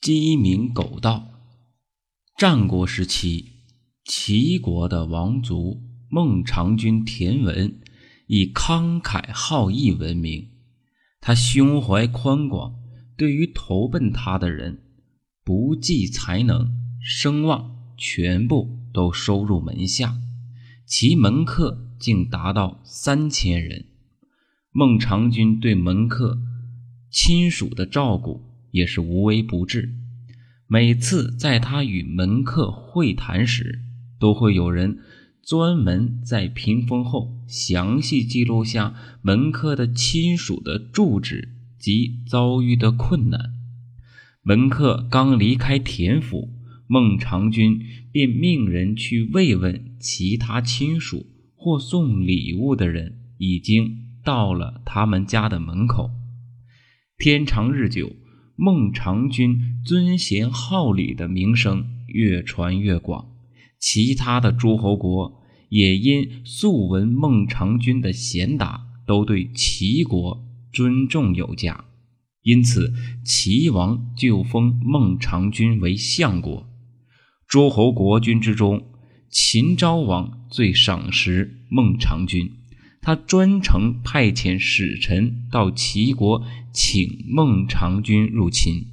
鸡鸣狗盗。战国时期，齐国的王族孟尝君田文以慷慨好义闻名。他胸怀宽广，对于投奔他的人，不计才能、声望，全部都收入门下。其门客竟达到三千人。孟尝君对门客、亲属的照顾。也是无微不至。每次在他与门客会谈时，都会有人专门在屏风后详细记录下门客的亲属的住址及遭遇的困难。门客刚离开田府，孟尝君便命人去慰问其他亲属或送礼物的人，已经到了他们家的门口。天长日久。孟尝君尊贤好礼的名声越传越广，其他的诸侯国也因素闻孟尝君的贤达，都对齐国尊重有加，因此齐王就封孟尝君为相国。诸侯国君之中，秦昭王最赏识孟尝君。他专程派遣使臣到齐国，请孟尝君入秦。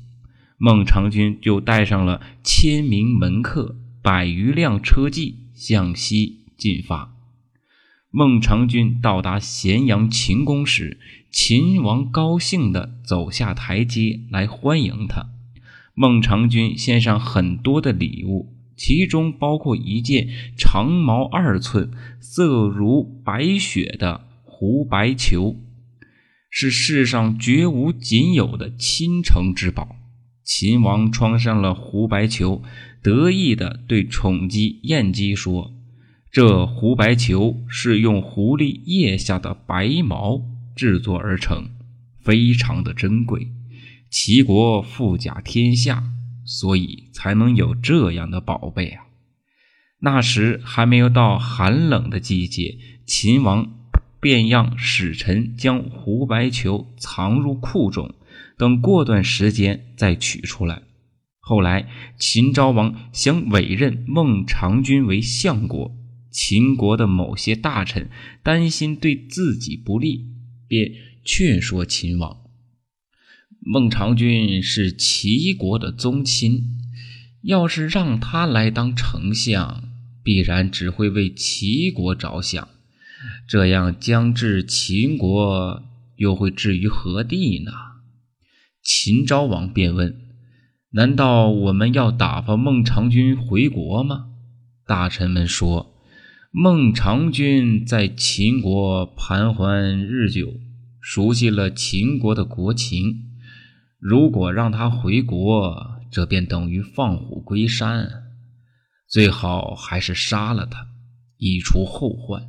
孟尝君就带上了千名门客、百余辆车骑向西进发。孟尝君到达咸阳秦宫时，秦王高兴地走下台阶来欢迎他。孟尝君献上很多的礼物。其中包括一件长毛二寸、色如白雪的狐白裘，是世上绝无仅有的倾城之宝。秦王穿上了狐白裘，得意地对宠姬燕姬说：“这狐白裘是用狐狸腋下的白毛制作而成，非常的珍贵。齐国富甲天下。”所以才能有这样的宝贝啊！那时还没有到寒冷的季节，秦王便让使臣将胡白球藏入库中，等过段时间再取出来。后来秦昭王想委任孟尝君为相国，秦国的某些大臣担心对自己不利，便劝说秦王。孟尝君是齐国的宗亲，要是让他来当丞相，必然只会为齐国着想，这样将至秦国又会置于何地呢？秦昭王便问：“难道我们要打发孟尝君回国吗？”大臣们说：“孟尝君在秦国盘桓日久，熟悉了秦国的国情。”如果让他回国，这便等于放虎归山。最好还是杀了他，以除后患。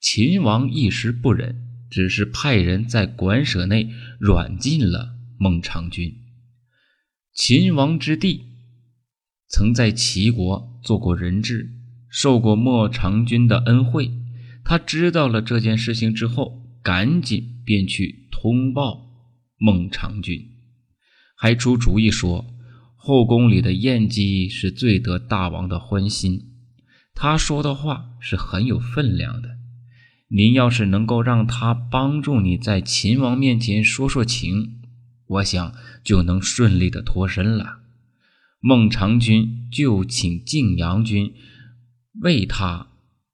秦王一时不忍，只是派人在馆舍内软禁了孟尝君。秦王之弟曾在齐国做过人质，受过孟尝君的恩惠。他知道了这件事情之后，赶紧便去通报。孟尝君还出主意说：“后宫里的燕姬是最得大王的欢心，他说的话是很有分量的。您要是能够让他帮助你在秦王面前说说情，我想就能顺利的脱身了。”孟尝君就请晋阳君为他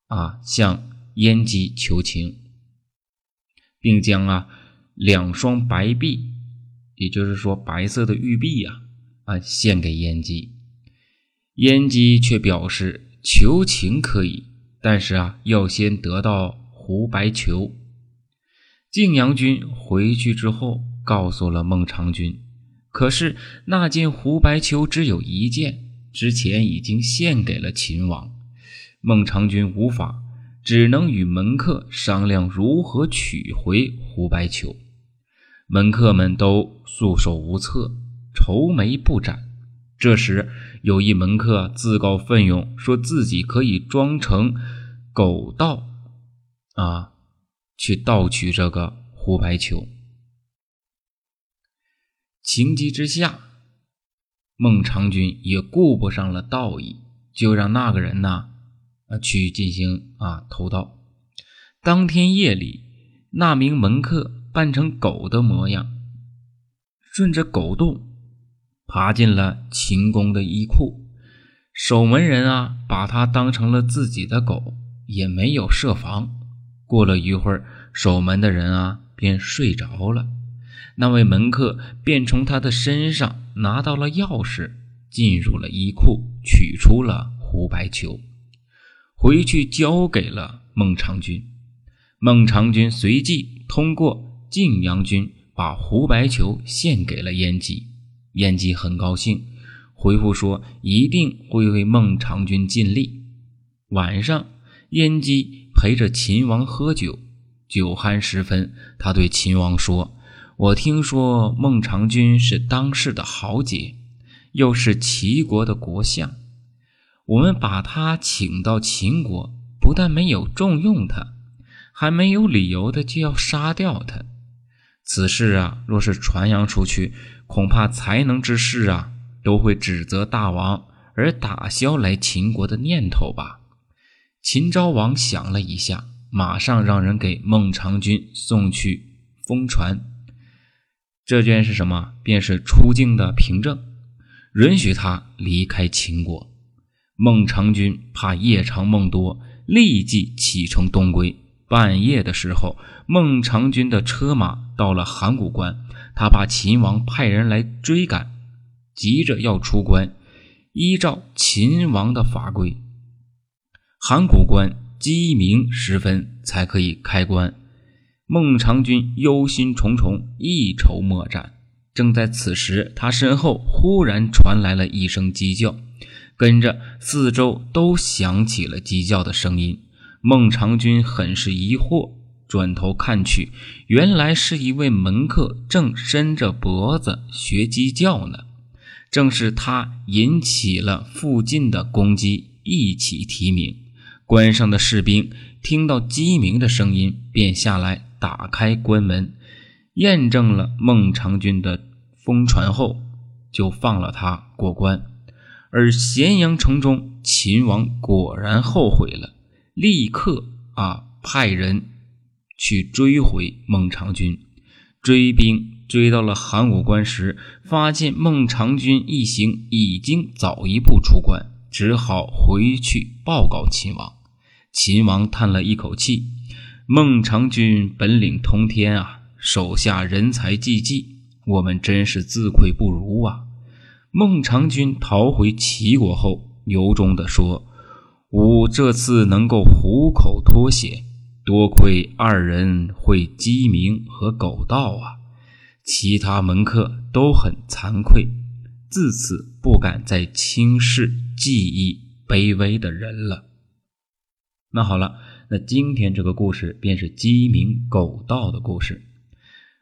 啊向燕姬求情，并将啊。两双白璧，也就是说白色的玉璧呀，啊，献给燕姬。燕姬却表示求情可以，但是啊，要先得到胡白球。晋阳君回去之后，告诉了孟尝君，可是那件胡白球只有一件，之前已经献给了秦王。孟尝君无法，只能与门客商量如何取回胡白球。门客们都束手无策，愁眉不展。这时，有一门客自告奋勇，说自己可以装成狗盗，啊，去盗取这个胡白球。情急之下，孟尝君也顾不上了道义，就让那个人呢，啊，去进行啊偷盗。当天夜里，那名门客扮成狗的模样，顺着狗洞爬进了秦宫的衣库。守门人啊，把他当成了自己的狗，也没有设防。过了一会儿，守门的人啊便睡着了。那位门客便从他的身上拿到了钥匙，进入了衣库，取出了胡白球，回去交给了孟尝君。孟尝君随即通过晋阳君把胡白球献给了燕姬，燕姬很高兴，回复说一定会为孟尝君尽力。晚上，燕姬陪着秦王喝酒，酒酣时分，他对秦王说。我听说孟尝君是当世的豪杰，又是齐国的国相，我们把他请到秦国，不但没有重用他，还没有理由的就要杀掉他。此事啊，若是传扬出去，恐怕才能之士啊都会指责大王，而打消来秦国的念头吧。秦昭王想了一下，马上让人给孟尝君送去封传。这件是什么？便是出境的凭证，允许他离开秦国。孟尝君怕夜长梦多，立即启程东归。半夜的时候，孟尝君的车马到了函谷关，他怕秦王派人来追赶，急着要出关。依照秦王的法规，函谷关鸡鸣时分才可以开关。孟尝君忧心忡忡，一筹莫展。正在此时，他身后忽然传来了一声鸡叫，跟着四周都响起了鸡叫的声音。孟尝君很是疑惑，转头看去，原来是一位门客正伸着脖子学鸡叫呢。正是他引起了附近的公鸡一起啼鸣。关上的士兵听到鸡鸣的声音，便下来。打开关门，验证了孟尝君的疯传后，就放了他过关。而咸阳城中，秦王果然后悔了，立刻啊派人去追回孟尝君。追兵追到了函谷关时，发现孟尝君一行已经早一步出关，只好回去报告秦王。秦王叹了一口气。孟尝君本领通天啊，手下人才济济，我们真是自愧不如啊！孟尝君逃回齐国后，由衷地说：“吾这次能够虎口脱险，多亏二人会鸡鸣和狗盗啊！其他门客都很惭愧，自此不敢再轻视技艺卑微的人了。”那好了。那今天这个故事便是鸡鸣狗盗的故事。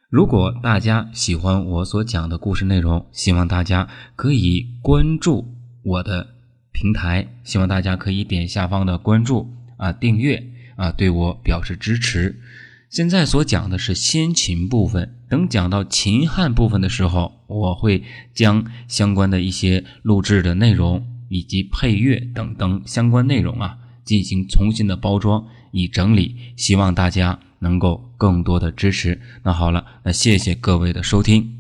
如果大家喜欢我所讲的故事内容，希望大家可以关注我的平台，希望大家可以点下方的关注啊、订阅啊，对我表示支持。现在所讲的是先秦部分，等讲到秦汉部分的时候，我会将相关的一些录制的内容以及配乐等等相关内容啊。进行重新的包装，以整理，希望大家能够更多的支持。那好了，那谢谢各位的收听。